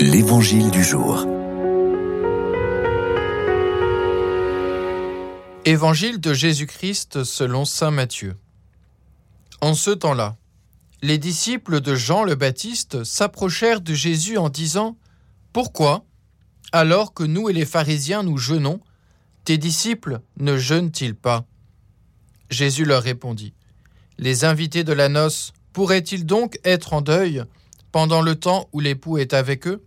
L'Évangile du jour. Évangile de Jésus-Christ selon Saint Matthieu. En ce temps-là, les disciples de Jean le Baptiste s'approchèrent de Jésus en disant Pourquoi, alors que nous et les pharisiens nous jeûnons, tes disciples ne jeûnent-ils pas? Jésus leur répondit Les invités de la noce pourraient-ils donc être en deuil pendant le temps où l'époux est avec eux?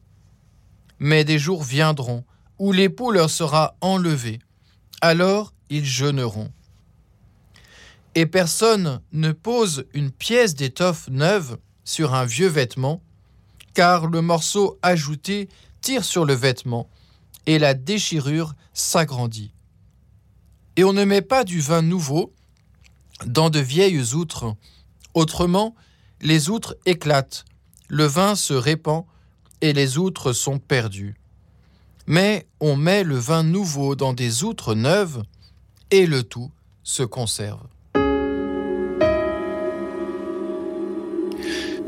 Mais des jours viendront où l'époux leur sera enlevé. Alors ils jeûneront. Et personne ne pose une pièce d'étoffe neuve sur un vieux vêtement, car le morceau ajouté tire sur le vêtement, et la déchirure s'agrandit. Et on ne met pas du vin nouveau dans de vieilles outres. Autrement, les outres éclatent, le vin se répand et les outres sont perdues. Mais on met le vin nouveau dans des outres neuves et le tout se conserve.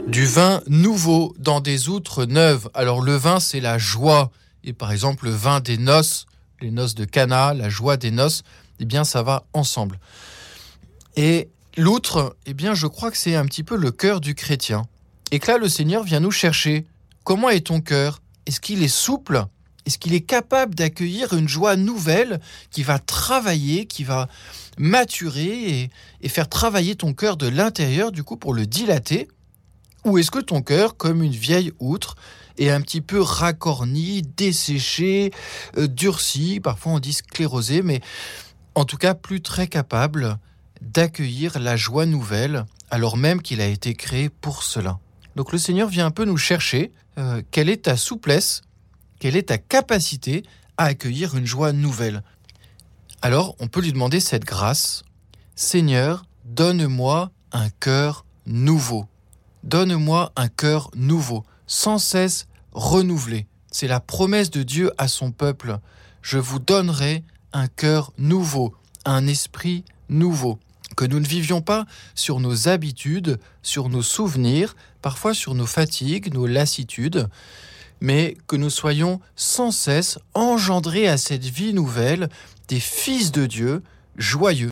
Du vin nouveau dans des outres neuves. Alors le vin, c'est la joie. Et par exemple, le vin des noces, les noces de Cana, la joie des noces, eh bien ça va ensemble. Et l'outre, eh bien je crois que c'est un petit peu le cœur du chrétien. Et que là, le Seigneur vient nous chercher. Comment est ton cœur? Est-ce qu'il est souple? Est-ce qu'il est capable d'accueillir une joie nouvelle qui va travailler, qui va maturer et, faire travailler ton cœur de l'intérieur, du coup, pour le dilater? Ou est-ce que ton cœur, comme une vieille outre, est un petit peu racorni, desséché, euh, durci, parfois on dit sclérosé, mais en tout cas plus très capable d'accueillir la joie nouvelle, alors même qu'il a été créé pour cela? Donc le Seigneur vient un peu nous chercher euh, quelle est ta souplesse, quelle est ta capacité à accueillir une joie nouvelle. Alors on peut lui demander cette grâce. Seigneur, donne-moi un cœur nouveau. Donne-moi un cœur nouveau, sans cesse renouvelé. C'est la promesse de Dieu à son peuple. Je vous donnerai un cœur nouveau, un esprit nouveau que nous ne vivions pas sur nos habitudes, sur nos souvenirs, parfois sur nos fatigues, nos lassitudes, mais que nous soyons sans cesse engendrés à cette vie nouvelle des fils de Dieu, joyeux,